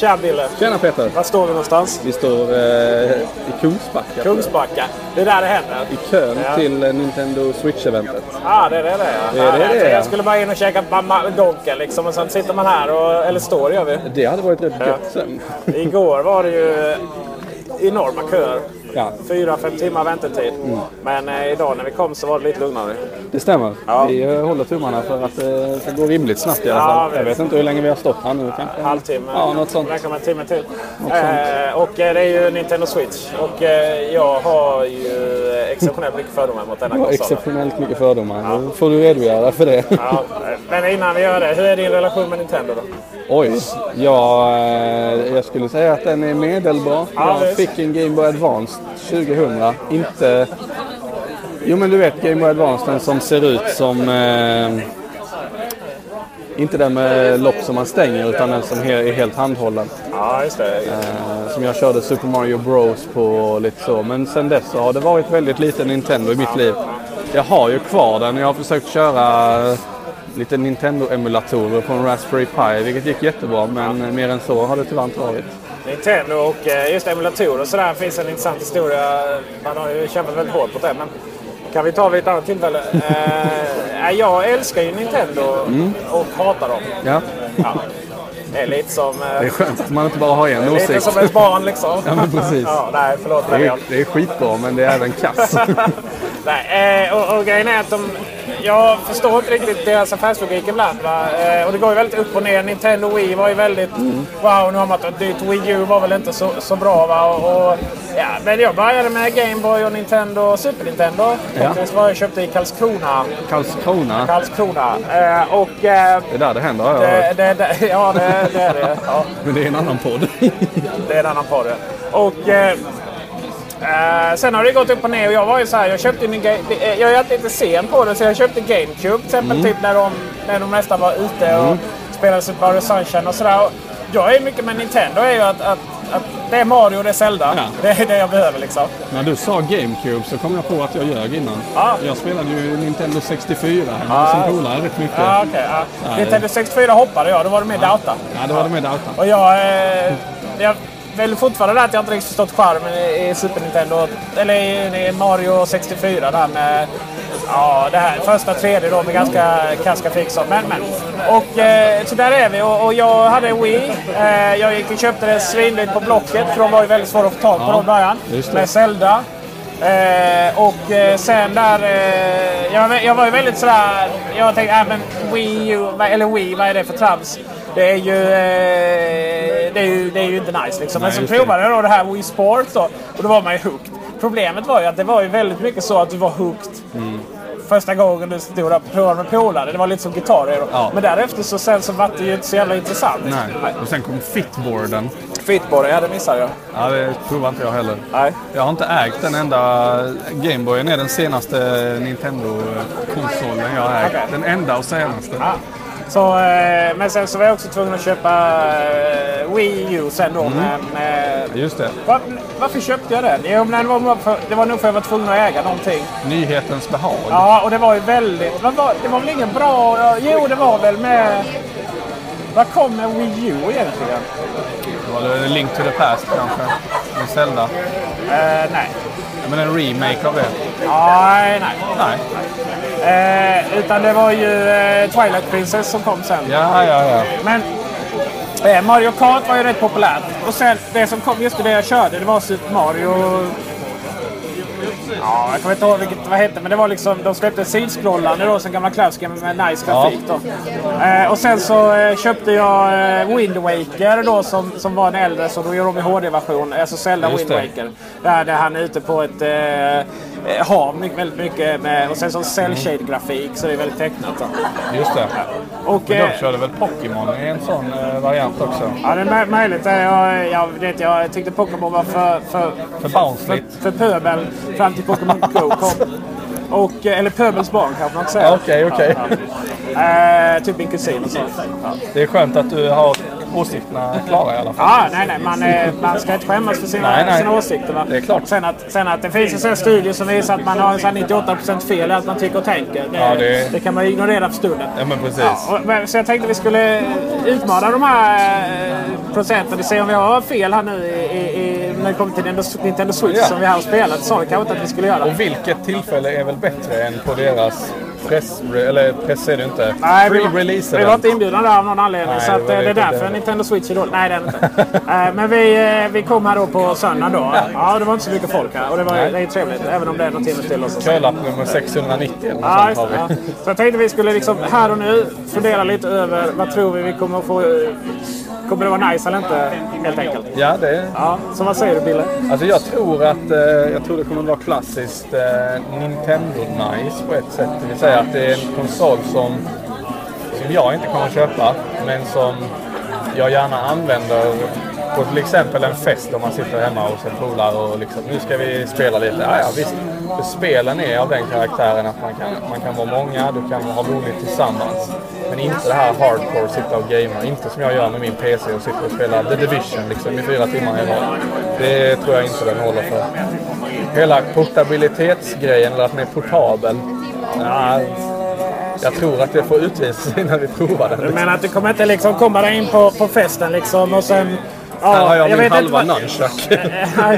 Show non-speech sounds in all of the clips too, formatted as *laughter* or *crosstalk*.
Tja Bille! Tjena Peter! Var står vi någonstans? Vi står eh, i Kungsbacka. Kungsbacka. Det är där det händer. I kön Ja. till eh, Nintendo Switch-eventet. Ja, det är det det är. Det är det ja, det är. Jag skulle bara in och käka Donken liksom och sen sitter man här och... Eller står gör vi. Det hade varit rätt gött sen. Igår var det ju enorma köer. Ja, Fyra, fem timmar väntetid. Men eh, idag när vi kom så var det lite lugnare. det stämmer. Ja. Vi eh, håller tummarna för att det ska gå rimligt snabbt i alla Ja, fall. visst. Jag vet inte hur länge vi har stått här nu. Kanske En halvtimme. Ja, något sånt. Räknar med en timme till. Eh, och eh, det är ju Nintendo Switch. Och eh, jag har ju eh, exceptionellt mycket fördomar mot denna konsolen. exceptionellt mycket fördomar. Nu får du redogöra för det. Ja, men innan vi gör det, hur är din relation med Nintendo då? Oj, ja, eh, jag skulle säga att den är medelbra. Ja, jag visst. fick en Game Boy Advance 2000. Inte... Jo men du vet Game Boy Advance, den som ser ut som... Eh... Inte den med lock som man stänger utan den som är helt handhållen. Ja, just det. Eh, som jag körde Super Mario Bros på och lite så. Men sen dess så har det varit väldigt lite Nintendo i mitt liv. Jag har ju kvar den. Jag har försökt köra lite Nintendo-emulatorer på en Raspberry Pi, vilket gick jättebra. Men mer än så har det tyvärr inte varit. Nintendo och eh, just emulatorer och sådär finns en intressant historia. Man har ju kämpat väldigt hårt på det. Men kan vi ta vid ett annat tillfälle. Eh, jag älskar ju Nintendo och hatar dem. Ja, Ja. Det är lite som... eh, det är skönt att man inte bara har en Lite åsikt. som ett barn liksom. Ja, men precis. Ja, nej, förlåt. Det är, det är skitbra, men det är även kass. *laughs* Nej, eh, och, och grejen är att de... Jag förstår inte riktigt deras affärslogik ibland. Va? Eh, och det går ju väldigt upp och ner. Nintendo Wii var ju väldigt... Wow, nu har man ett nytt Wii U var väl inte så, så bra. Va? Och, och, ja, men jag började med Game Boy och Nintendo och Super Nintendo. Ja. Var jag köpte i Karlskrona. Karlskrona, Karlskrona. Eh, och... Eh, det är där det händer har jag det, hört. det, det, *laughs* ja, det, det är det. Ja. Men det är en annan podd. Det är en annan podd. Och eh, eh, sen har det gått upp och ner och jag var ju så här, jag köpte min Jag är lite sen på det så jag köpte GameCube till exempel typ när de, när de nästan var ute och spelade Super Mario Sunshine och sådär. Jag är mycket med Nintendo är ju att, att, att det är Mario och det är Zelda. Ja. Det är det jag behöver liksom. När du sa GameCube så kom jag på att jag ljög innan. Ja. Jag spelade ju Nintendo 64 hemma hos en polare rätt mycket. Okej. ja. Ja, Nintendo 64 hoppade jag, då var det mer Dauta. Ja, det var det med Dauta. Och jag, eh, jag väl fortfarande att jag inte riktigt förstått charmen i, Super Nintendo. Eller i Mario 64 där med ja, det här första 3D då med ganska grafik. så. Men, men. Och eh, så där är vi. Och, och jag hade Wii. Eh, jag gick och köpte det svindyrt på Blocket för de var ju väldigt svåra att få tag på Ja, då i början. Med Zelda. Eh, och eh, sen där... Eh, jag, jag var ju väldigt sådär... Jag tänkte, äh, men Wii U, eller Wii, vad är det för trams? Det är ju, eh, det är ju, det är ju inte nice liksom. men så provade jag då det här Wii Sport då, och då var man ju hooked. Problemet var ju att det var ju väldigt mycket så att du var hooked. Mm. Första gången du stod där och provade med polare. Det var lite som gitarrer. Ja. Men därefter så sen så var det ju inte så jävla intressant. Nej. Och sen kom fitboarden. Fitboard, ja det missade jag. Ja, det provar inte jag heller. Nej. Jag har inte ägt den enda... Gameboyen är den senaste Nintendo-konsolen jag har ägt. Okej. Den enda och senaste. Ja. Så, eh, men sen så var jag också tvungen att köpa eh, Wii U sen då. Med, med, Just det. var, varför köpte jag den? Jo, men det, var, för, det var nog för att jag var tvungen att äga någonting. Nyhetens behag. Ja, och det var ju väldigt... Var, det var väl ingen bra... Jo, det var väl med... Vad kom med Wii U egentligen? Var det Link to the Past kanske? Med Zelda? Eh, nej. Men en remake av det? Nej, nej. Nej. Eh, utan det var ju eh, Twilight Princess som kom sen. Ja, ja, ja. Men eh, Mario Kart var ju rätt populärt. Och sen det som kom, just det jag körde, det var Super Mario... Ja, jag kommer inte ihåg vilket vad hette, men det var liksom, de släppte sidskrollande då, sen gamla klassiker med nice grafik då. Eh, och sen så eh, köpte jag eh, Wind Waker då som, som var en äldre, så då gjorde de i HD-version, alltså Zelda Just Wind. Waker. Där, där han är ute på ett eh, eh, mycket, väldigt mycket med, och sen så cell shade grafik så det är väldigt tecknat. Då. Just det. Och, Men eh, de körde väl Pokémon i en sån eh, variant också? Ja, det är mö- möjligt. Jag, jag, vet, jag tyckte Pokémon var för, för, För för, barnsligt. för pöbel fram till Pokémon Go kom. Och, eh, eller pöbels barn kanske man inte säger. Okej, okej. Ja, ja. Eh, typ min kusin och så. Ja. Det är skönt att du har åsikterna klara i alla fall. Ja, nej, nej. Man, eh, man ska inte skämmas för sina, Nej, nej. sina åsikter. Va? Det är klart. Sen att, sen att det finns en studie som visar att man har en sån här 98% fel i allt man tycker och tänker. Det, Ja, det- det kan man ignorera för stunden. Ja, men precis. Ja, och, så jag tänkte vi skulle utmana de här eh, procenten och se om vi har fel här nu i, i, när det kommer till Nintendo, Nintendo Switch Ja. som vi har spelat. Så det kanske inte att vi skulle göra. Och vilket tillfälle är väl bättre än på deras press... Eller press är det inte. Nej, vi, var, Pre-release vi var inte inbjudna där av någon anledning. Nej, så det eh, det är det därför inte. Nintendo Switch är dåligt. Nej, det är det inte. *laughs* Eh, Men vi, eh, vi kom här då på söndagen då. Ja, det var inte så mycket folk här. Och det, var, Nej. det är trevligt, även om det är någon timme till. Kölapp nummer 690 eller något Ja, just det, vi. ja. Så jag tänkte vi skulle liksom här och nu fundera lite över vad tror vi vi kommer att få... Kommer det vara nice eller inte, helt enkelt? Ja, det Ja, så vad säger du Bille? Alltså jag tror att eh, jag tror det kommer att vara klassiskt eh, Nintendo-nice på ett sätt. Det vill säga att det är en konsol som, som jag inte kommer att köpa, men som jag gärna använder på till exempel en fest om man sitter hemma hos en polare och liksom, nu ska vi spela lite. Ja, ja visst. För spelen är av den karaktären att man kan, man kan vara många, du kan ha roligt tillsammans. Men inte det här hardcore, sitta och gamea. Inte som jag gör med min PC och sitta och spela The Division liksom, i fyra timmar i rad. Det tror jag inte den håller för. Hela portabilitetsgrejen, eller att den är portabel. Ja, jag tror att det får utvisa sig när vi provar den. Du menar att du kommer inte liksom komma där in på, på festen liksom och sen... Ja, Här har jag, min vet halva inte vad- nunchuck.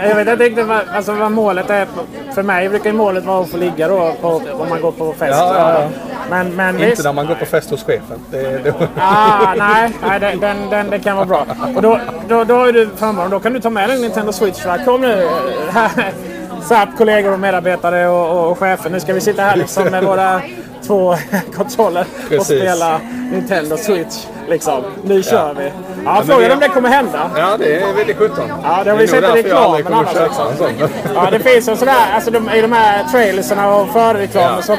jag vet inte riktigt vad, alltså vad målet är. För mig brukar målet vara att få ligga då på, om man går på fest. Ja, ja, ja. Men, men Inte visst. när man går på fest hos chefen. Det, det... Ah, nej, nej den, den, den, det kan vara bra. Och då, då, då är du förmånen. Då kan du ta med dig Nintendo Switch. Va? Kom nu *laughs* SAP, kollegor och medarbetare och, och, och chefer. Nu ska vi sitta här liksom med våra två *laughs* kontroller och Precis. spela Nintendo Switch. Liksom. Nu kör vi. Ja, frågan vi- om det kommer hända. Ja, det är väldigt sjutton. Ja, det har vi sett i reklamen annars. en sån. Ja, det finns ju sådär, alltså de, i de här trailerserna och förreklamen Ja.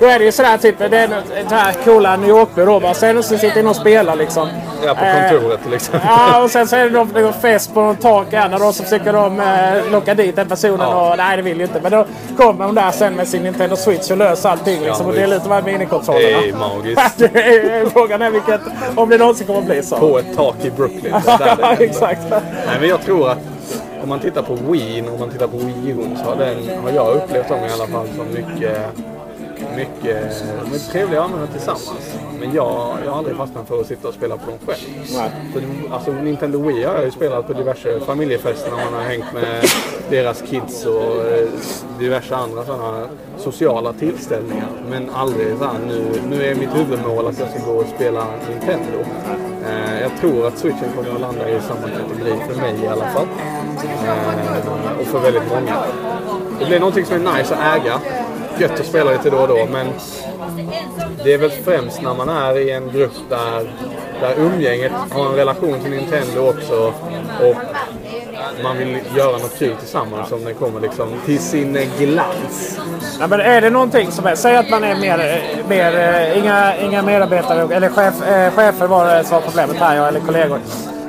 då är det ju sådär typ, det är något- det här coola New York-byrå bara. Sen så sitter någon och spelar liksom. Ja, på Eh, kontoret till exempel. Ja, *laughs* och sen så är det någon, någon fest på någon tak här och så försöker de eh, locka dit den personen Ja. och nej det vill ju inte. Men då kommer de där sen med sin Nintendo Switch och löser allting liksom. och det är visst. lite de här minikontrollerna. Det är magiskt. *laughs* Det Frågan är vilket, om det någonsin kommer att bli så. På ett tak i Brooklyn. *laughs* Ja, exakt. Nej, men jag tror att om man tittar på Wii och om man tittar på Wii U så har, den, har jag upplevt dem i alla fall som mycket, mycket, mycket trevliga att använda tillsammans. Men jag, jag har aldrig fastnat för att sitta och spela på dem själv. Nej. Så, alltså, Nintendo Wii har jag ju spelat på diverse familjefester när man har hängt med deras kids och eh, diverse andra sådana sociala tillställningar. Men aldrig så här, nu, nu är mitt huvudmål att jag ska gå och spela Nintendo. Eh, jag tror att Switchen kommer att landa i samma kategori för mig i alla fall. Eh, och för väldigt många. det blir någonting som är nice att äga. Gött att spela lite då och då, men det är väl främst när man är i en grupp där, där umgänget har en relation till Nintendo också och man vill göra något kul tillsammans om den kommer liksom till sin glans. Ja, men är det någonting som är... Säg att man är mer... mer eh, inga, inga medarbetare eller chef, eh, chefer var det som var problemet här, eller kollegor.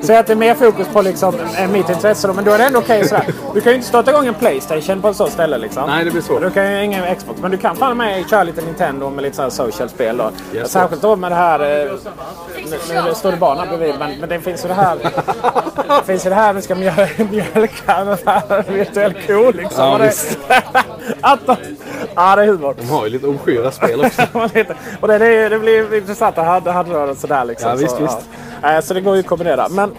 Säg att det är mer fokus på liksom, eh, mitt intresse då, men då är det ändå okej sådär. Du kan ju inte starta igång en Playstation på ett sådant ställe liksom. Nej, det blir svårt. Du kan ju ingen Xbox, men du kan fan med köra lite Nintendo med lite sådana social-spel då. Yes, Särskilt då med det här... eh, Nu, nu står det barn här bredvid, men, men det finns ju det här... Det *laughs* finns ju det här vi ska mjöl, mjölka här *laughs* virtuell ko liksom. Ja, *laughs* Och det, visst. att de, ja, det är humor. De har ju lite obskyra spel också. *laughs* Och det, det, det blir intressant att hade, hade röra sådär liksom. Ja, visst, så, visst. Ja. Eh, så det går ju att kombinera. Men,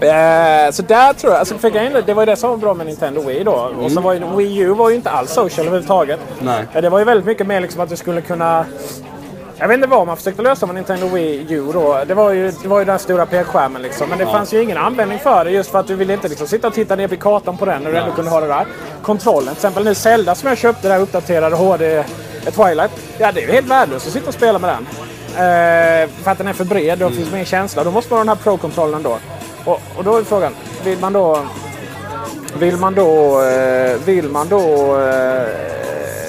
eh, så där tror jag, alltså för grejen är, det var ju det som var bra med Nintendo Wii då. Och så var ju Wii U var ju inte alls social överhuvudtaget. Nej. Eh, Det var ju väldigt mycket mer liksom att du skulle kunna jag vet inte vad man försökte lösa med Nintendo Wii U då. Det var ju, det var ju den stora pekskärmen liksom. Men det fanns ju ingen användning för det just för att du ville inte liksom sitta och titta ner på kartan på den när du ändå kunde ha det där. Kontrollen, till exempel nu Zelda som jag köpte där uppdaterade HD Twilight. Ja, det är ju helt värdelöst att sitta och spela med den. Eh, för att den är för bred och det finns mer känsla. Då måste man ha den här Pro-kontrollen då. Och, och då är frågan, vill man då... Vill man då... Eh, vill man då... Eh,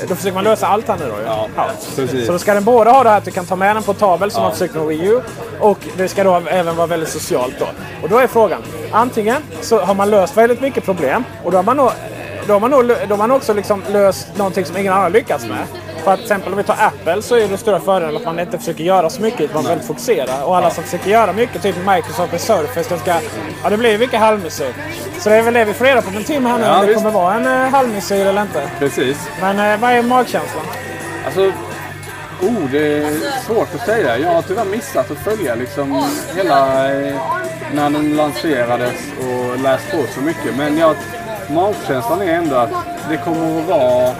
då försöker man lösa allt här nu då ju. Ja, precis. Så då ska den både ha det här att du kan ta med den portabel som man försökt med Wii U. Och det ska då även vara väldigt socialt då. Och då är frågan. Antingen så har man löst väldigt mycket problem. Och då har man nog, då har man nog, då har man också liksom löst någonting som ingen annan har lyckats med. För att till exempel om vi tar Apple så är det stora fördelen att man inte försöker göra så mycket. utan Man väldigt fokuserad. Och alla som försöker göra mycket, typ Microsoft med Surface, de ska... Ja, det blir mycket halvmesyr. Så det är väl det vi får reda på med Tim här nu. Ja, om det visst. kommer vara en uh, halvmesyr eller inte. Precis. Men eh, vad är magkänslan? Alltså, oh, det är svårt att säga. Jag har tyvärr missat att följa liksom hela eh, när den lanserades och läst på så mycket. Men jag, magkänslan är ändå att det kommer att vara...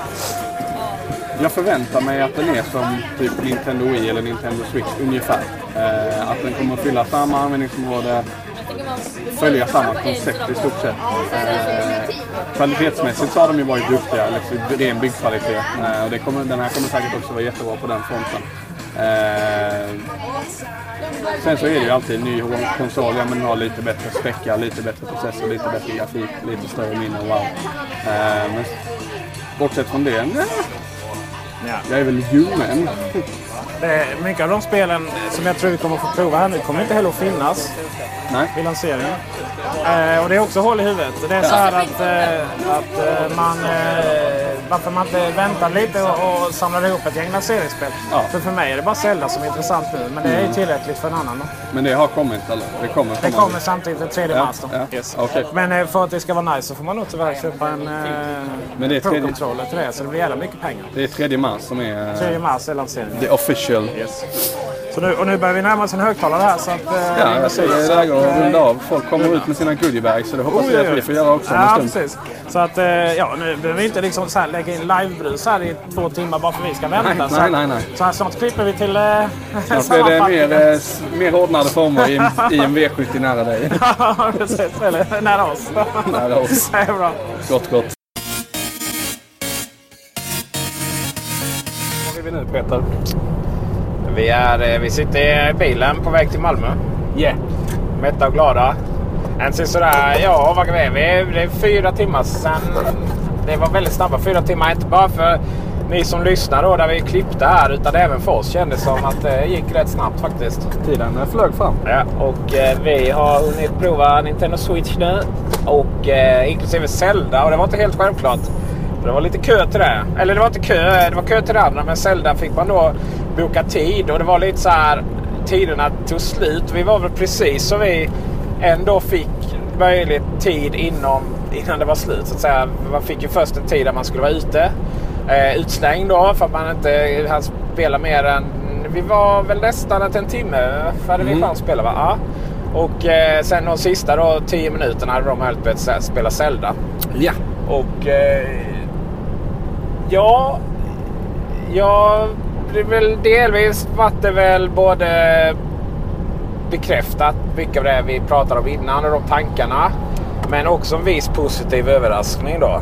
Jag förväntar mig att den är som typ Nintendo Wii eller Nintendo Switch ungefär. Eh, att den kommer att fylla samma användningsområde, följa samma koncept i stort sett. Eh, kvalitetsmässigt så har de ju varit duktiga, liksom, ren byggkvalitet. Eh, och det kommer, den här kommer säkert också vara jättebra på den fronten. Eh, sen så är det ju alltid en ny konsol, ja men den har lite bättre späcka, lite bättre processor, lite bättre grafik, lite större minne, wow. Eh, men bortsett från det, nej, Ja. jag är väl human. Det, mycket av de spelen som jag tror vi kommer få prova här nu kommer inte heller att finnas Nej. vid lanseringen. Eh, och det är också hål i huvudet. Det är så här att, eh, att eh, man... Eh, varför man inte väntar lite och, och samlar ihop ett gäng lanseringsspel. Ja. För för mig är det bara Zelda som är intressant nu. Men det är ju tillräckligt för en annan. Då. Men det har kommit eller? Det kommer Det kommer samtidigt den 3 Ja, mars. Då. ja. Yes. Men eh, för att det ska vara nice så får man nog tyvärr köpa en eh, Pro-controller till det. Så det blir jävla mycket pengar. Det är 3 mars som är 3 mars är lanseringen. the official. Yes. Så nu, och nu börjar vi närma oss en högtalare här. Så att, eh, Ja, jag ser det är läge att runda av. Folk kommer ut med sina goodiebags så det hoppas vi att vi får göra också Ja, precis. Så att, eh, ja, nu behöver vi inte liksom så här lägga in livebrus här i två timmar bara för att vi ska vänta. Nej, så, nej, nej, nej. så här, snart klipper vi till eh, Snart *laughs* blir det mer, eh, mer ordnade former i, i en V70 nära dig. *laughs* Ja, precis. Eller nära oss. Nära oss. *laughs* Det är bra. Gott, gott. Var är vi nu Peter? Vi, är, eh, vi sitter i bilen på väg till Malmö. Yeah. Mätta och glada. Så sådär, ja vad är vi? Det är fyra timmar sedan. Det var väldigt snabba fyra timmar. Inte bara för ni som lyssnar då där vi klippte här utan även för oss kändes som att det gick rätt snabbt faktiskt. Tiden flög fram. Ja, och eh, vi har hunnit prova Nintendo Switch nu. Och eh, inklusive Zelda. Och det var inte helt självklart. Det var lite kö till det. Eller det var inte kö, det var kö till det andra. Men Zelda fick man då boka tid. Och det var lite så här, tiderna tog slut. Vi var väl precis så vi ändå fick möjligt tid inom, innan det var slut. Så att säga. Man fick ju först en tid där man skulle vara ute. Eh, utslängd då för att man inte hann spela mer än... Vi var väl nästan en timme hade vi chans att spela va? Ja. Och eh, sen de sista då 10 minuterna hade de möjlighet att börja spela Zelda. Ja. Och eh, ja, ja, det är väl delvis vart det väl både bekräftat mycket av det vi pratade om innan och de tankarna. Men också en viss positiv överraskning då.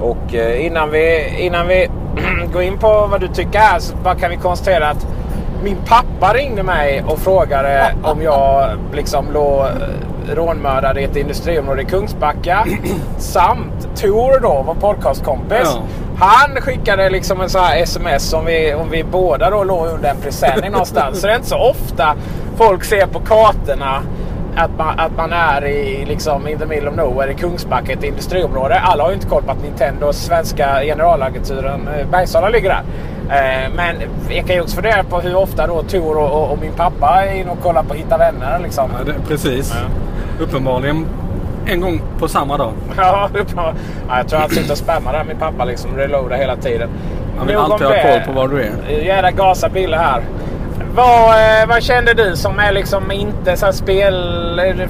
Och eh, innan vi, innan vi *clears throat* går in på vad du tycker här så bara kan vi konstatera att min pappa ringde mig och frågade om jag liksom låg eh, rånmördad i ett industriområde i Kungsbacka. *clears throat* Samt Tor då, vår podcastkompis. Ja. Han skickade liksom en sån här sms om vi, om vi båda då låg under en presenning någonstans. Så det är inte så ofta folk ser på kartorna att man, att man är i, liksom, in the middle of nowhere i Kungsbacka, ett industriområde. Alla har ju inte koll på att Nintendos svenska generalagenturen eh, Bergsala ligger där. Eh, men jag kan ju också fundera på hur ofta då Tor och, och, och min pappa är inne och kollar på Hitta Vänner. Liksom. Ja, det, precis. Uppenbarligen en gång på samma dag. Ja, uppenbar- ja, jag tror han sitter och spammar där min pappa liksom. Reloadar hela tiden. Han vill Nog alltid ha koll på var du är. Jävla gasa Bille här. Vad, eh, vad kände du som är liksom inte så spel...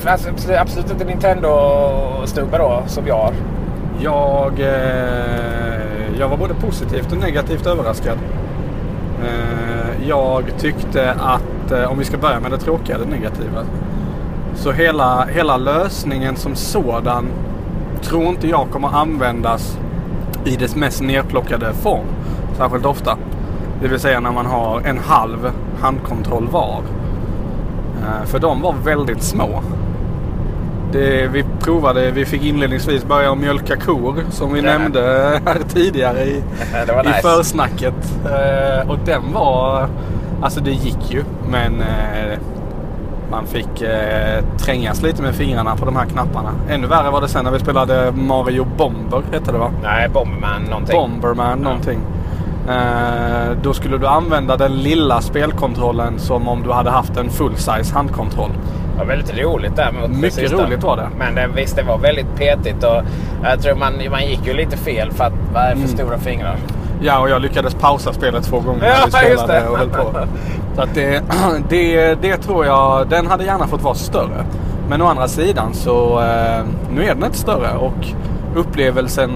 Alltså, absolut inte Nintendo-stubbe då som jag. Jag, eh, jag var både positivt och negativt överraskad. Eh, jag tyckte att, eh, om vi ska börja med det tråkiga, det negativa. Så hela, hela lösningen som sådan tror inte jag kommer användas i dess mest nerplockade form. Särskilt ofta. Det vill säga när man har en halv handkontroll var. Eh, För de var väldigt små. Det, vi provade, vi fick inledningsvis börja mjölka kor som vi Ja. nämnde här tidigare i, i nice. försnacket. Eh, och den var, alltså det gick ju men eh, man fick eh, trängas lite med fingrarna på de här knapparna. Ännu värre var det sen när vi spelade Mario Bomber hette det va? Nej, Bomberman någonting. Bomberman någonting. Eh, då skulle du använda den lilla spelkontrollen som om du hade haft en full-size handkontroll. Det var väldigt roligt där mot Mycket sista. roligt var det. Men det, visst, det var väldigt petigt och jag tror man, man gick ju lite fel för att man är för Mm. stora fingrar. Ja, och jag lyckades pausa spelet två gånger Ja, när vi spelade det. och höll på. *laughs* Så att det, *clears throat* det, det tror jag, den hade gärna fått vara större. Men å andra sidan så, eh, nu är den inte större och upplevelsen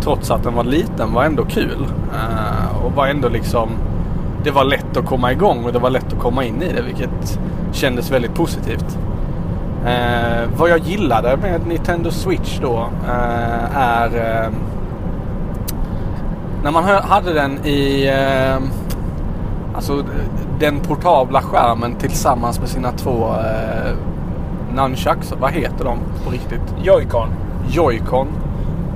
trots att den var liten var ändå kul. Eh, och var ändå liksom, det var lätt att komma igång och det var lätt att komma in i det vilket kändes väldigt positivt. Eh, vad jag gillade med Nintendo Switch då eh, är eh, när man hade den i eh, alltså den portabla skärmen tillsammans med sina två eh, nunchucks. Vad heter de på riktigt? Joy-Con. Joy-Con.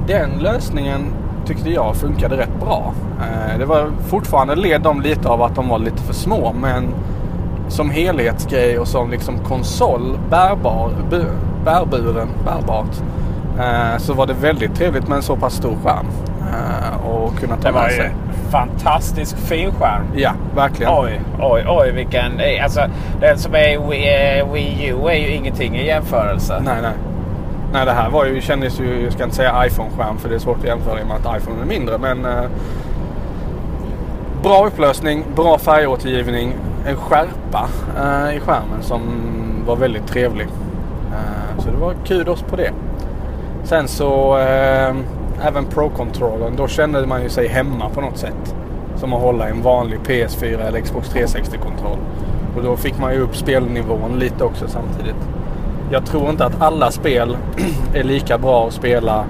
Den lösningen tyckte jag funkade rätt bra. Eh, det var fortfarande led de lite av att de var lite för små men som helhetsgrej och som liksom konsol bärbar, bu, bärburen, bärbart. Eh, så var det väldigt trevligt med en så pass stor skärm. Eh, och kunna ta med sig. Fantastisk fin skärm. Ja, verkligen. Oj, oj, oj vilken... eh, Alltså den som är Wii, eh, Wii U är ju ingenting i jämförelse. Nej, nej. Nej, det här var ju, kändes ju, jag ska inte säga iPhone-skärm för det är svårt att jämföra i och med att iPhone är mindre. Men eh, bra upplösning, bra färgåtergivning, en skärpa eh, i skärmen som var väldigt trevlig. Eh, så det var kudos på det. Sen så eh, även Pro-controllern, då kände man ju sig hemma på något sätt. Som att hålla en vanlig PS4 eller Xbox 360-kontroll. Och då fick man ju upp spelnivån lite också samtidigt. Jag tror inte att alla spel *clears throat* är lika bra att spela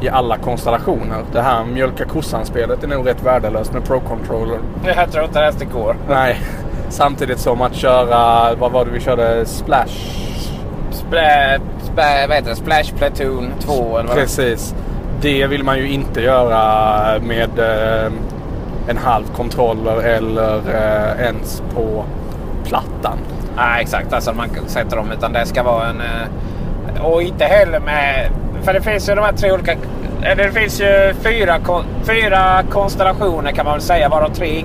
i alla konstellationer. Det här mjölka kossan-spelet är nog rätt värdelöst med Pro-controller. Jag tror inte ens det går. Nej, samtidigt som att köra, vad var det vi körde? Splash? Splä, splä, vad heter det? Splash Platoon 2 eller vad. Precis. Det det vill man ju inte göra med eh, en halv kontroller eller eh, ens på plattan. Nej, exakt. Alltså man sätter dem. Utan det ska vara en... eh, Och inte heller med... För det finns ju de här tre olika... Eller det finns ju fyra, fyra konstellationer kan man väl säga. Varav tre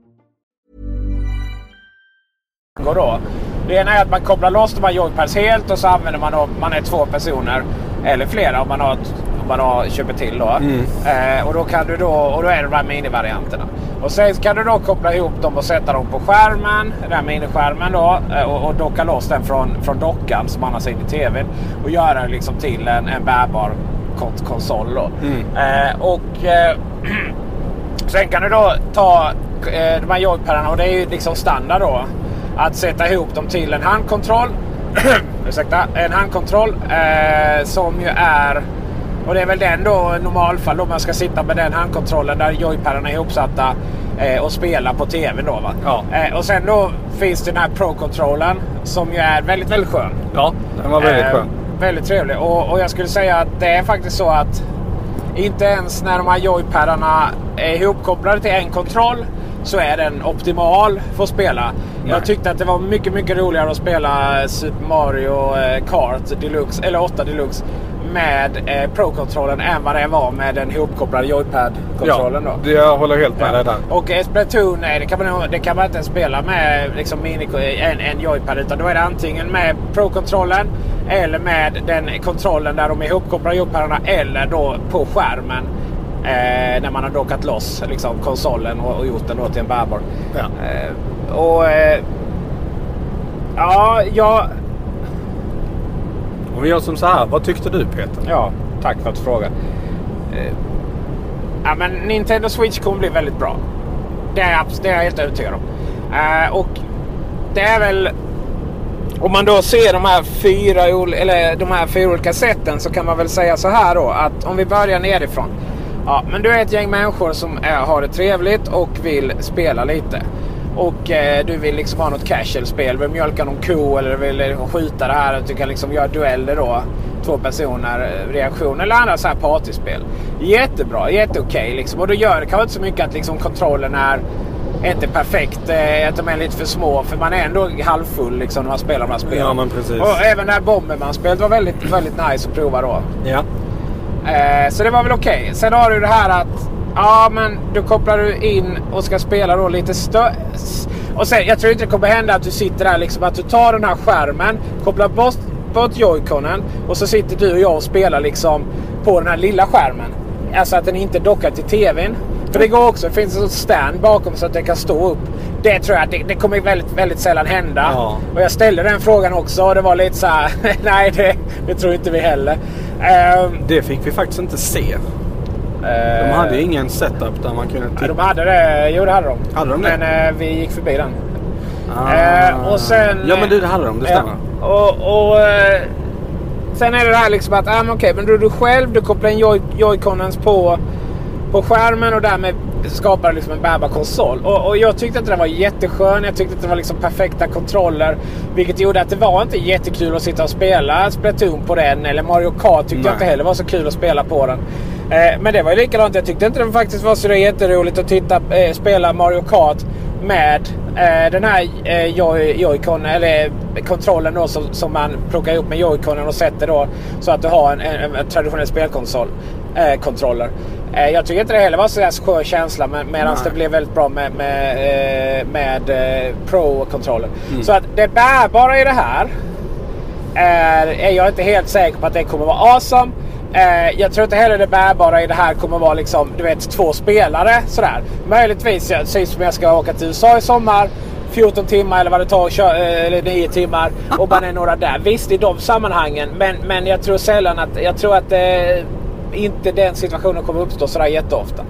Går då. Det ena är att man kopplar loss de här joypads helt och så använder man då, man är två personer eller flera om man har, om man har köper till då. Eh, och då kan du då, och då är det de här minivarianterna. Och sen kan du då koppla ihop dem och sätta dem på skärmen, den här miniskärmen då eh, och, och docka loss den från, från dockan som annars är in i tvn och göra den liksom till en, en bärbar kon- konsol då. Eh, och eh, *clears throat* Sen kan du då ta eh, de här joypadarna och det är ju liksom standard då. Att sätta ihop dem till en handkontroll. *clears throat* Ursäkta, en handkontroll eh, som ju är... Och det är väl den då normalfall då man ska sitta med den handkontrollen där joypadarna är ihopsatta eh, och spela på tvn då va. Ja. Eh, och sen då finns det den här Pro-kontrollen som ju är väldigt, väldigt skön. Ja, den var väldigt Eh, skön. Väldigt trevlig. Och, och jag skulle säga att det är faktiskt så att inte ens när de här joypadarna är ihopkopplade till en kontroll så är den optimal för att spela. Jag tyckte att det var mycket, mycket roligare att spela Super Mario eh, Kart Deluxe, eller 8 Deluxe med eh, Pro-kontrollen än vad det var med den ihopkopplade joypad-kontrollen. Ja, då. det jag håller helt med dig där. Och eh, Splatoon, nej, det, kan man, det kan man inte spela med liksom, mini, en, en joypad. Utan då är det antingen med Pro-kontrollen eller med den kontrollen där de är ihopkopplade joypadarna. Eller då på skärmen. Eh, när man har dockat loss liksom, konsolen och, och gjort den då till en bärbar. Ja. Eh, och... Eh, ja, jag... Om vi gör som så här, vad tyckte du Peter? Ja, tack för att du frågar. Eh, ja, men Nintendo Switch kommer bli väldigt bra. Det är, det är jag helt övertygad om. Eh, och det är väl... Om man då ser de här, fyra, eller de här fyra olika sätten så kan man väl säga så här då att om vi börjar nerifrån. Ja, men du är ett gäng människor som är, har det trevligt och vill spela lite. Och eh, du vill liksom ha något casual-spel. Vill mjölka någon ko eller vill eh, skjuta det här. Du kan liksom göra dueller då. Två personer, eh, reaktion eller andra så här partyspel. Jättebra, jätteokej liksom. Och då gör det kanske inte så mycket att liksom kontrollen är inte perfekt. Eh, att de är lite för små. För man är ändå halvfull liksom när man spelar de här spelen. Ja, men precis. Och även det här Bomberman-spelet var väldigt, väldigt nice att prova då. Ja. Eh, så det var väl okej. Sen har du det här att ja, men då kopplar du in och ska spela då lite större. Och sen, jag tror inte det kommer hända att du sitter där liksom att du tar den här skärmen, kopplar bort, bort joyconen och så sitter du och jag och spelar liksom på den här lilla skärmen. Alltså att den inte är dockad till tvn. För det går också. Det finns en stand bakom så att den kan stå upp. Det tror jag det, det kommer väldigt, väldigt sällan hända. Ja. Och jag ställde den frågan också och det var lite så här. *laughs* nej, det, det tror inte vi heller. Ehm, Det fick vi faktiskt inte se. De hade ju ingen setup där man kunde titta. de hade det. Jo, det hade de. Hade de det? Men eh, vi gick förbi den. Ah. Eh, och sen... Ja men du, det hade de. Det stämmer. Och, och, eh, sen är det det här liksom att, ah, men okej, men då är du själv, du kopplar in joy, joyconens på, på skärmen och därmed skapar liksom en bärbar konsol. Och, och jag tyckte att den var jätteskön. Jag tyckte att det var liksom perfekta kontroller. Vilket gjorde att det var inte jättekul att sitta och spela Splatoon på den. Eller Mario Kart tyckte Nej. jag inte heller var så kul att spela på den. Eh, men det var ju likadant. Jag tyckte inte det faktiskt var så jätteroligt att titta, eh, spela Mario Kart med eh, den här eh, joy, joycon, eller kontrollen då som, som man plockar ihop med joyconen och sätter då så att du har en, en, en traditionell spelkonsol. Eh, kontroller. Eh, jag tycker inte det heller var så där skön känsla men, medan det blev väldigt bra med, med, eh, med eh, Pro-kontrollen. Så att det bärbara i det här är, är jag inte helt säker på att det kommer vara awesome. Eh, jag tror inte heller det bärbara i det här kommer vara liksom, du vet, två spelare sådär. Möjligtvis, säger som jag ska åka till USA i sommar. 14 timmar eller vad det tar, kö- eh, eller 9 timmar och man är några där. Visst i de sammanhangen men, men jag tror sällan att, jag tror att eh, inte den situationen kommer uppstå sådär jätteofta.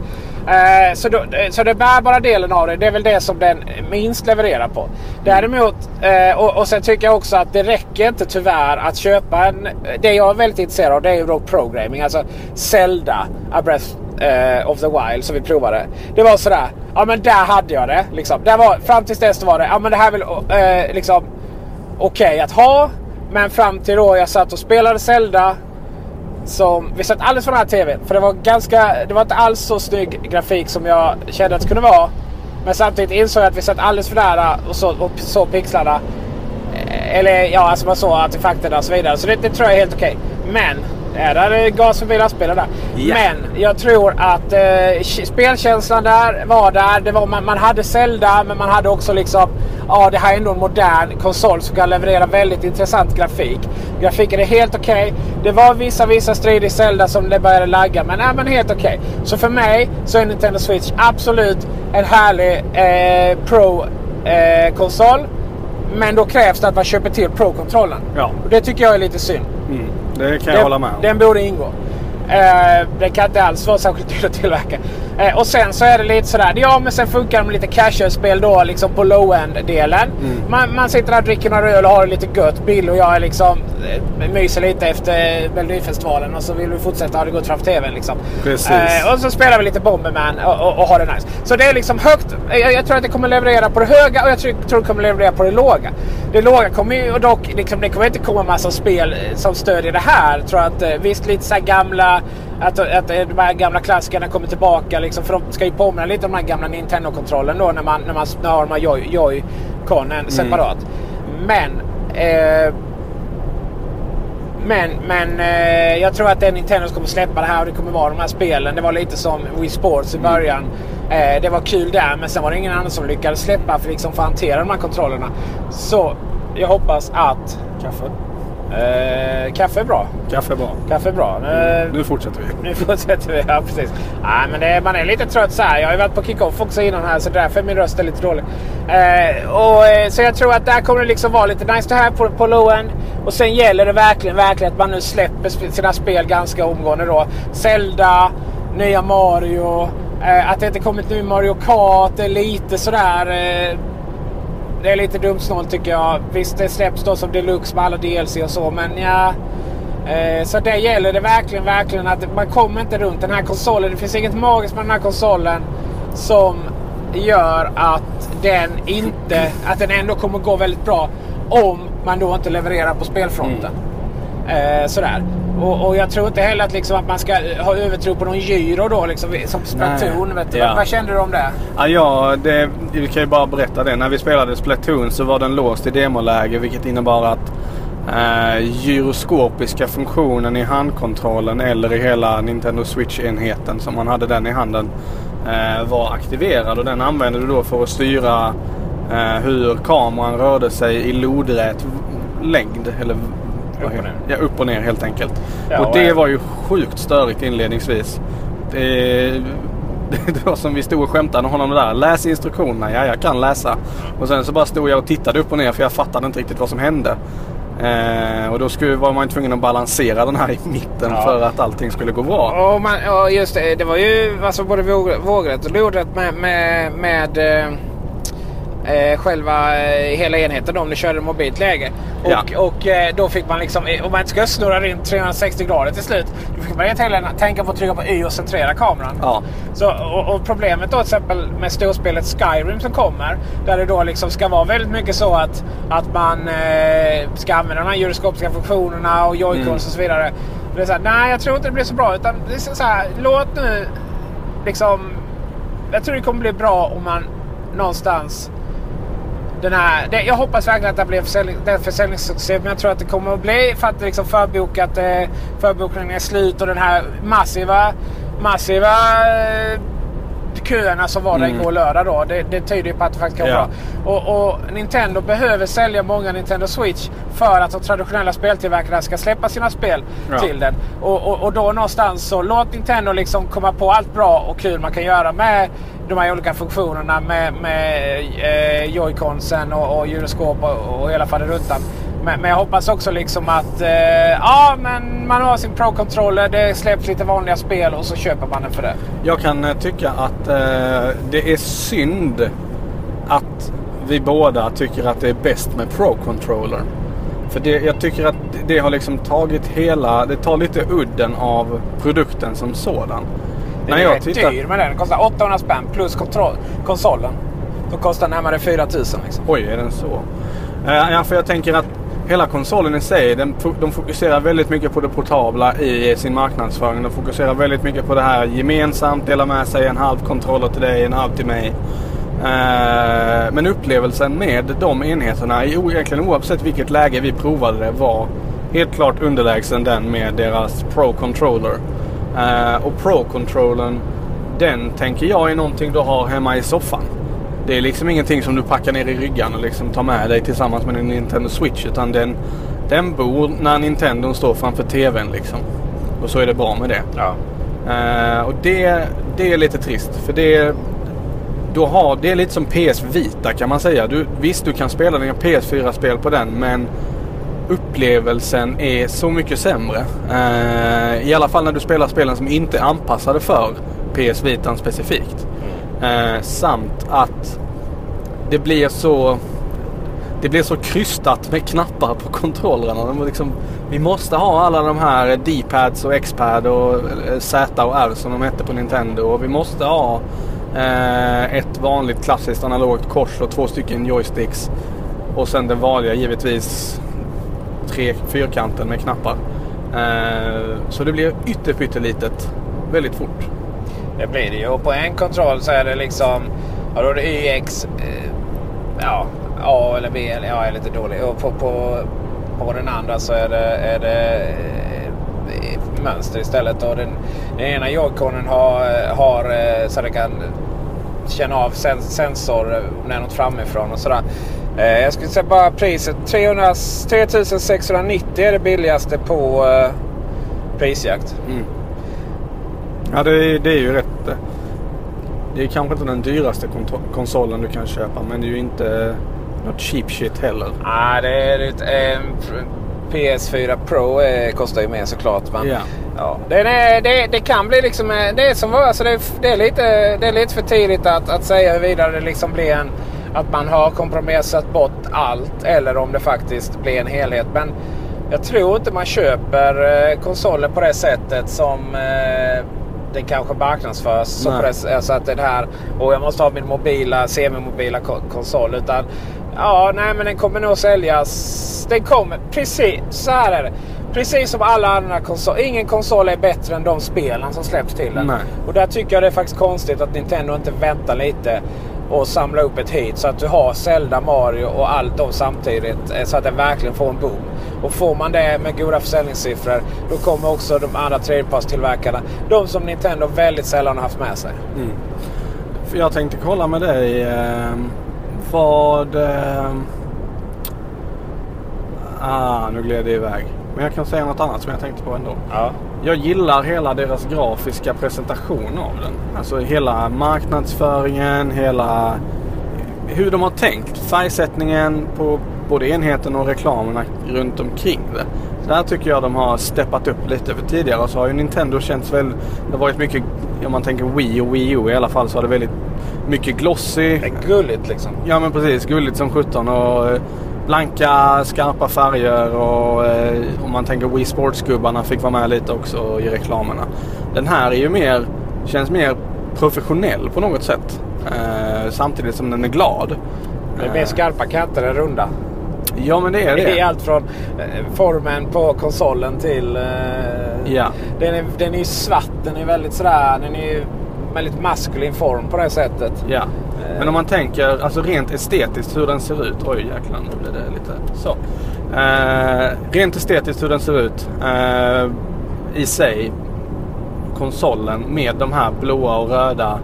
Eh, så, då, eh, så den bärbara delen av det, det är väl det som den minst levererar på. Däremot, eh, och, och sen tycker jag också att det räcker inte tyvärr att köpa en... Eh, det jag är väldigt intresserad av det är ju då programming. Alltså Zelda, A Breath eh, of the Wild som vi provade. Det var sådär, ja men där hade jag det. Liksom. Där var, fram tills dess var det, ja men det här är väl liksom okej att ha. Men fram till då jag satt och spelade Zelda som, vi satt alldeles för nära TVn. För det var ganska, det var inte alls så snygg grafik som jag kände att det kunde vara. Men samtidigt insåg jag att vi satt alldeles för nära och så, och så pixlarna. Eh, eller ja, alltså man såg artefakterna och så vidare. Så det, det tror jag är helt okej. Men, ja, där är gas förbi lastbilen där. Ja. Men jag tror att eh, spelkänslan där var där. Det var, man, man hade Zelda men man hade också liksom Ja, det här är ändå en modern konsol som kan leverera väldigt intressant grafik. Grafiken är helt okej. Det var vissa, vissa strider i Zelda som det började lagga, men, äh, men helt okej. Så för mig så är Nintendo Switch absolut en härlig eh, Pro-konsol. men då krävs det att man köper till Pro-kontrollen. Ja. Och Det tycker jag är lite synd. Mm, det kan jag Den- hålla med om. Den borde ingå. Eh, det kan inte alls vara särskilt dyrt att tillverka. Eh, och sen så är det lite sådär. Ja men sen funkar de lite casual-spel då liksom på low-end-delen. Mm. Man, man sitter där dricker några öl och har det lite gött. Bill och jag är liksom eh, myser lite efter Melodifestivalen och så vill vi fortsätta ha det gott framför TVn liksom. Eh, och så spelar vi lite Bomberman och, och, och har det nice. Så det är liksom högt. Jag, jag tror att det kommer leverera på det höga och jag tror, tror det kommer leverera på det låga. Det låga kommer ju och dock, liksom, det kommer inte komma massa spel eh, som stödjer det här. Jag tror att eh, visst lite så gamla, att, att de här gamla klassikerna kommer tillbaka liksom. För de ska ju påminna lite om den här gamla Nintendo-kontrollen då när man, när man när har de här Joy- Joy-Conen separat. Men eh, men, men eh, jag tror att det är Nintendo som kommer släppa det här och det kommer vara de här spelen. Det var lite som Wii Sports i början. Eh, det var kul där men sen var det ingen annan som lyckades släppa för, liksom, att hantera de här kontrollerna. Så jag hoppas att... Kaffe? Eh, kaffe är bra. Kaffe är bra. Kaffe är bra. Eh, Nu fortsätter vi. nu fortsätter vi. Ja, precis. Nej, men det, man är lite trött så här. Jag har ju varit på kick-off också innan här så därför är min röst är lite dålig. Eh, och, eh, så jag tror att där kommer det liksom vara lite nice det här på, på low-end. Och sen gäller det verkligen, verkligen att man nu släpper sina spel ganska omgående då. Zelda, nya Mario. Att det inte kommit nu Mario Kart är lite sådär... Det är lite dumt snålt tycker jag. Visst, det släpps då som deluxe med alla DLC och så, men ja... Eh, så det gäller det verkligen, verkligen att man kommer inte runt den här konsolen. Det finns inget magiskt med den här konsolen som gör att den inte, att den ändå kommer gå väldigt bra om man då inte levererar på spelfronten. Eh, sådär. Och, och jag tror inte heller att, liksom, att man ska ha övertro på någon gyro då, liksom, som Splatoon. Vet du. Ja. Vad, vad kände du om det? Ja, ja det, vi kan ju bara berätta det. När vi spelade Splatoon så var den låst i demoläge vilket innebar att eh, gyroskopiska funktionen i handkontrollen eller i hela Nintendo Switch-enheten som man hade den i handen eh, var aktiverad och den använde du då för att styra eh, hur kameran rörde sig i lodrät längd. Eller, Upp och ner. Ja, upp och ner helt enkelt. Ja, och och det är- var ju sjukt störigt inledningsvis. Det, *laughs* det var som vi stod och skämtade med honom där. Läs instruktionerna. Ja, jag kan läsa. Och sen så bara stod jag och tittade upp och ner för jag fattade inte riktigt vad som hände. Eh, och då skulle, var man tvungen att balansera den här i mitten Ja. för att allting skulle gå bra. Och man, ja, just det. Det var ju alltså både våg- vågrätt och lodrätt med, med, med eh, eh, själva eh, hela enheten om du körde mobilt läge. Och, Ja. och eh, då fick man liksom, eh, om man inte ska snurra runt 360 grader till slut, då fick man helt enkelt tänka på att trycka på Y och centrera kameran. Ja. Så, och, och problemet då till exempel med storspelet Skyrim som kommer. Där det då liksom ska vara väldigt mycket så att, att man eh, ska använda de här gyroskopiska funktionerna och joycons Mm. och så vidare. Är så här, nej, jag tror inte det blir så bra. Utan det är så här, låt nu liksom... Jag tror det kommer bli bra om man någonstans... Den här, det, jag hoppas verkligen att det blir en försäljning, det försäljningssuccé. Men jag tror att det kommer att bli för att det liksom förbokat, eh, förbokningen är slut och den här massiva, massiva eh, köerna som var där Mm. igår lördag då. Det, det tyder ju på att det faktiskt kan Ja. bra. Och, och Nintendo behöver sälja många Nintendo Switch för att de traditionella speltillverkarna ska släppa sina spel Ja. till den. Och, och, och då någonstans så låt Nintendo liksom komma på allt bra och kul man kan göra med de här olika funktionerna med, med eh, joyconsen och, och gyroskop och, och hela faderuttan. Men, men jag hoppas också liksom att eh, ja, men man har sin Pro-controller, det släpps lite vanliga spel och så köper man den för det. Jag kan eh, tycka att eh, det är synd att vi båda tycker att det är bäst med Pro Controller. För det, jag tycker att det har liksom tagit hela, det tar lite udden av produkten som sådan. Den är rätt dyr med den. Kostar 800 spänn plus kontroll, konsolen. Då kostar närmare 4000 liksom. Oj, är den så? Eh, ja, för jag tänker att hela konsolen i sig, den, de fokuserar väldigt mycket på det portabla i sin marknadsföring. De fokuserar väldigt mycket på det här gemensamt, dela med sig en halv kontroller till dig, en halv till mig. Eh, men upplevelsen med de enheterna, egentligen oavsett vilket läge vi provade det, var helt klart underlägsen den med deras Pro Controller. Eh, och Pro Controllern, den tänker jag är någonting du har hemma i soffan. Det är liksom ingenting som du packar ner i ryggan och liksom tar med dig tillsammans med din Nintendo Switch. Utan den, den bor när Nintendo står framför TVn liksom. Och så är det bra med det. Ja. Eh, och det, det är lite trist. För det, du har, det är lite som PS Vita kan man säga. Du, visst, du kan spela dina PS4-spel på den men upplevelsen är så mycket sämre. Eh, I alla fall när du spelar spelen som inte är anpassade för PS Vitan specifikt. Eh, samt att det blir så det blir så krystat med knappar på kontrollerna. Liksom, vi måste ha alla de här D-pads och X-pad och eh, Z och R som de hette på Nintendo. Och vi måste ha eh, ett vanligt klassiskt analogt kors och två stycken joysticks. Och sen den vanliga givetvis tre fyrkanten med knappar. Eh, så det blir ytter pyttelitet väldigt fort. Det blir det ju. Och på en kontroll så är det liksom... Ja, då är det YX. Eh, ja, A eller B. Eller, ja, är lite dålig. Och på, på, på den andra så är det, är det eh, mönster istället. Och den, den ena joyconen har, har så den kan känna av sen, sensor när något framifrån och sådär. Eh, jag skulle säga bara priset. 300, 3690 är det billigaste på eh, prisjakt. Ja, det, är- det är ju rätt. eh, Det är kanske inte den dyraste konsolen du kan köpa men det är ju inte något cheap shit heller. Nej, det är det. Eh, PS4 Pro eh, kostar ju mer såklart. Men, Ja. ja, det, är, det, det kan bli liksom... eh, Det är som var, alltså det, är, det, är lite, det är lite för tidigt att, att säga huruvida det liksom blir en... Att man har kompromissat bort allt eller om det faktiskt blir en helhet. Men jag tror inte man köper eh, konsoler på det sättet som eh, det kanske marknadsförs. Så det, alltså att det här och jag måste ha min mobila, semimobila ko- konsol. Utan ja, nej men den kommer nog säljas. Den kommer, precis så här är det. Precis som alla andra konsoler. Ingen konsol är bättre än de spelen som släpps till den. Nej. Och där tycker jag det är faktiskt konstigt att Nintendo inte väntar lite och samla upp ett hit så att du har Zelda, Mario och allt dem samtidigt. Eh, så att det verkligen får en boom. Och får man det med goda försäljningssiffror då kommer också de andra tredjepartstillverkarna, de som Nintendo väldigt sällan har haft med sig. Mm. jag tänkte kolla med dig eh, vad... Eh, ah, nu gled det iväg. Men jag kan säga något annat som jag tänkte på ändå. Ja. Jag gillar hela deras grafiska presentation av den. Alltså hela marknadsföringen, hela hur de har tänkt. Färgsättningen på både enheten och reklamerna runt omkring det. Så där tycker jag de har steppat upp lite. För tidigare så har ju Nintendo känts väl... Det har varit mycket, om man tänker Wii och Wii U i alla fall, så har det väldigt mycket glossy. Det gulligt liksom. Ja men precis, gulligt som 17 och eh, blanka skarpa färger och eh, om man tänker Wii Sports-gubbarna fick vara med lite också i reklamerna. Den här är ju mer, känns mer professionell på något sätt. Eh, samtidigt som den är glad. Det är mer skarpa kanter än runda. Ja men det är Det är det. allt från eh, formen på konsolen till... eh, Ja. Den är, den är svart. Den är väldigt sådär... Den är väldigt maskulin form på det sättet. Ja. Men om man tänker alltså rent estetiskt hur den ser ut. Oj jäklar nu blev det lite så. Eh, rent estetiskt hur den ser ut. Eh, I sig. Konsolen med de här blåa och röda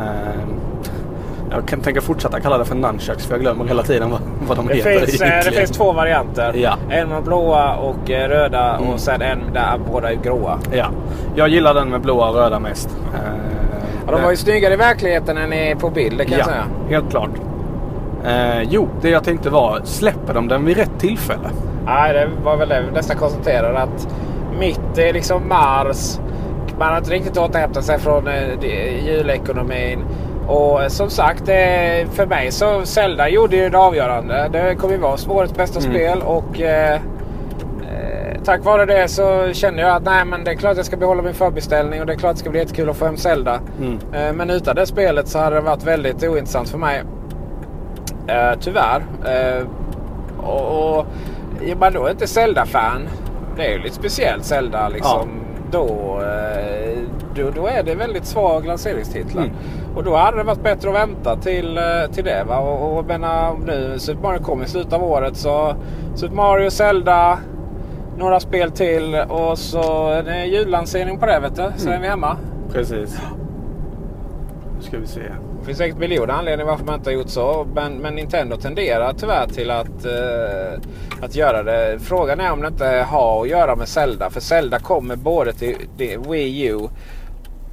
Eh, jag kan tänka fortsätta kalla det för nunchucks för jag glömmer hela tiden vad, vad de Det heter finns, eh, egentligen. det finns två varianter. Ja. En med blåa och eh, röda Mm. och sen en där båda är gråa. Ja, jag gillar den med blåa och röda mest. Eh, de var ju snyggare i verkligheten än i- på bild, det kan jag ja, säga. helt klart. Eh, jo, det jag tänkte var, släpper de den vid rätt tillfälle? Nej, det var väl det vi nästan konstaterade att mitt är liksom Mars. Man har inte riktigt återhämtat sig från eh, julekonomin. Och eh, som sagt, eh, för mig så Zelda gjorde ju det avgörande. Det kommer ju vara årets bästa Mm. spel och eh, eh, tack vare det så kände jag att nej men det är klart jag ska behålla min förbeställning och det är klart det ska bli jättekul att få hem Zelda. Mm. Eh, men utan det spelet så hade det varit väldigt ointressant för mig. Eh, tyvärr. Eh, och, och är man då inte Zelda-fan, det är ju lite speciellt Zelda liksom. Då, eh, då, då är det väldigt svag lanseringstitlar. Mm. Och då hade det varit bättre att vänta till, till det. Va? Och, och menar, nu Super Mario kom i slutet av året så Super Mario, Zelda, några spel till och så är det jullansering på det vet du. Så är vi hemma. Precis. Nu ska vi se. Det finns säkert miljoner anledningar varför man inte har gjort så. Men, men Nintendo tenderar tyvärr till att, eh, att göra det. Frågan är om det inte har att göra med Zelda. För Zelda kommer både till, till Wii U,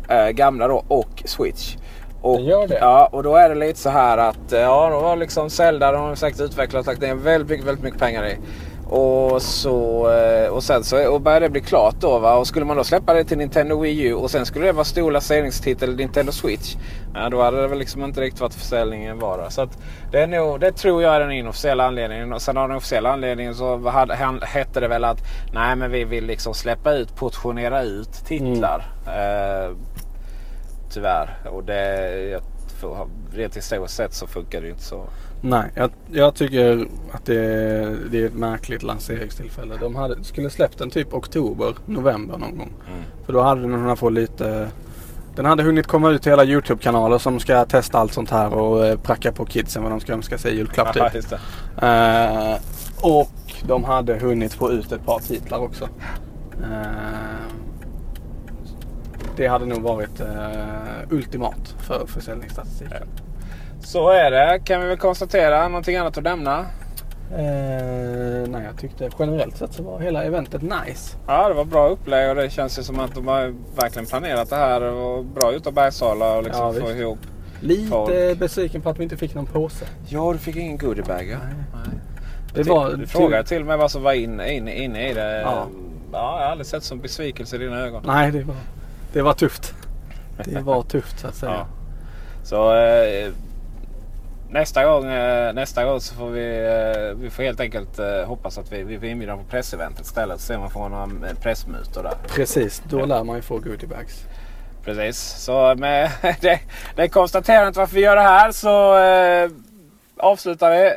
eh, gamla då, och Switch. Och, Det gör det? Ja, och då är det lite så här att eh, ja, de har liksom Zelda, de har säkert utvecklat och lagt ner väldigt väldigt mycket pengar i. Och, så, eh, och sen så och börjar det bli klart då. Va? Och skulle man då släppa det till Nintendo Wii U och sen skulle det vara stor lanseringstitel Nintendo Switch. Ja, då hade det väl liksom inte riktigt varit försäljningen var. Så att det, är nog, det tror jag är den inofficiella anledningen. Och sen av den officiella anledningen så hade, han, hette det väl att nej men vi vill liksom släppa ut, portionera ut titlar. Eh, tyvärr. Och det, jag, för, rent historiskt sett så funkar det ju inte så. Nej, jag, jag tycker att det, det är ett märkligt lanseringstillfälle. De hade, skulle släppt den typ oktober, november någon gång. För då hade den hunnit få lite... Den hade hunnit komma ut till hela Youtube-kanaler som ska testa allt sånt här och eh, pracka på kidsen vad de ska önska sig i julklapp Ja, typ. Eh, och de hade hunnit få ut ett par titlar också. Eh, det hade nog varit eh, ultimat för försäljningsstatistiken. Så är det kan vi väl konstatera. Någonting annat att nämna? Eh, nej, jag tyckte generellt sett så var hela eventet nice. Ja, det var bra upplägg och det känns ju som att de har verkligen planerat det här. och bra utav Bergsala och liksom Ja, få ihop. Lite Folk. besviken på att vi inte fick någon påse. Ja, du fick ingen goodiebag ja. Nej. Det Du var du frågade till och med vad som var inne, inne, inne i det. Ja. ja, jag har aldrig sett som besvikelse i dina ögon. Nej, det var, det var tufft. Det var tufft så att säga. Ja. Så eh, nästa, gång, eh, nästa gång så får vi, eh, vi får helt enkelt eh, hoppas att vi, vi får dem på presseventet istället. Så ser man får några pressmutor där. Precis, då lär man ju få goodiebags. Precis, så med *laughs* det, det konstaterandet varför vi gör det här så eh, avslutar vi.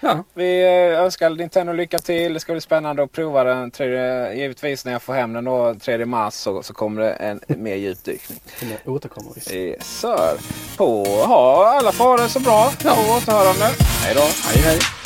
Ja. Vi eh, önskar Nintendo lycka till. Det ska bli spännande att prova den. Tredje, givetvis när jag får hem den då 3 mars så, så kommer det en mer djupdykning. *laughs* Kommer återkommer vi. Yes, sir. På ha alla det så bra. På återhörande. Hej då. Hej hej.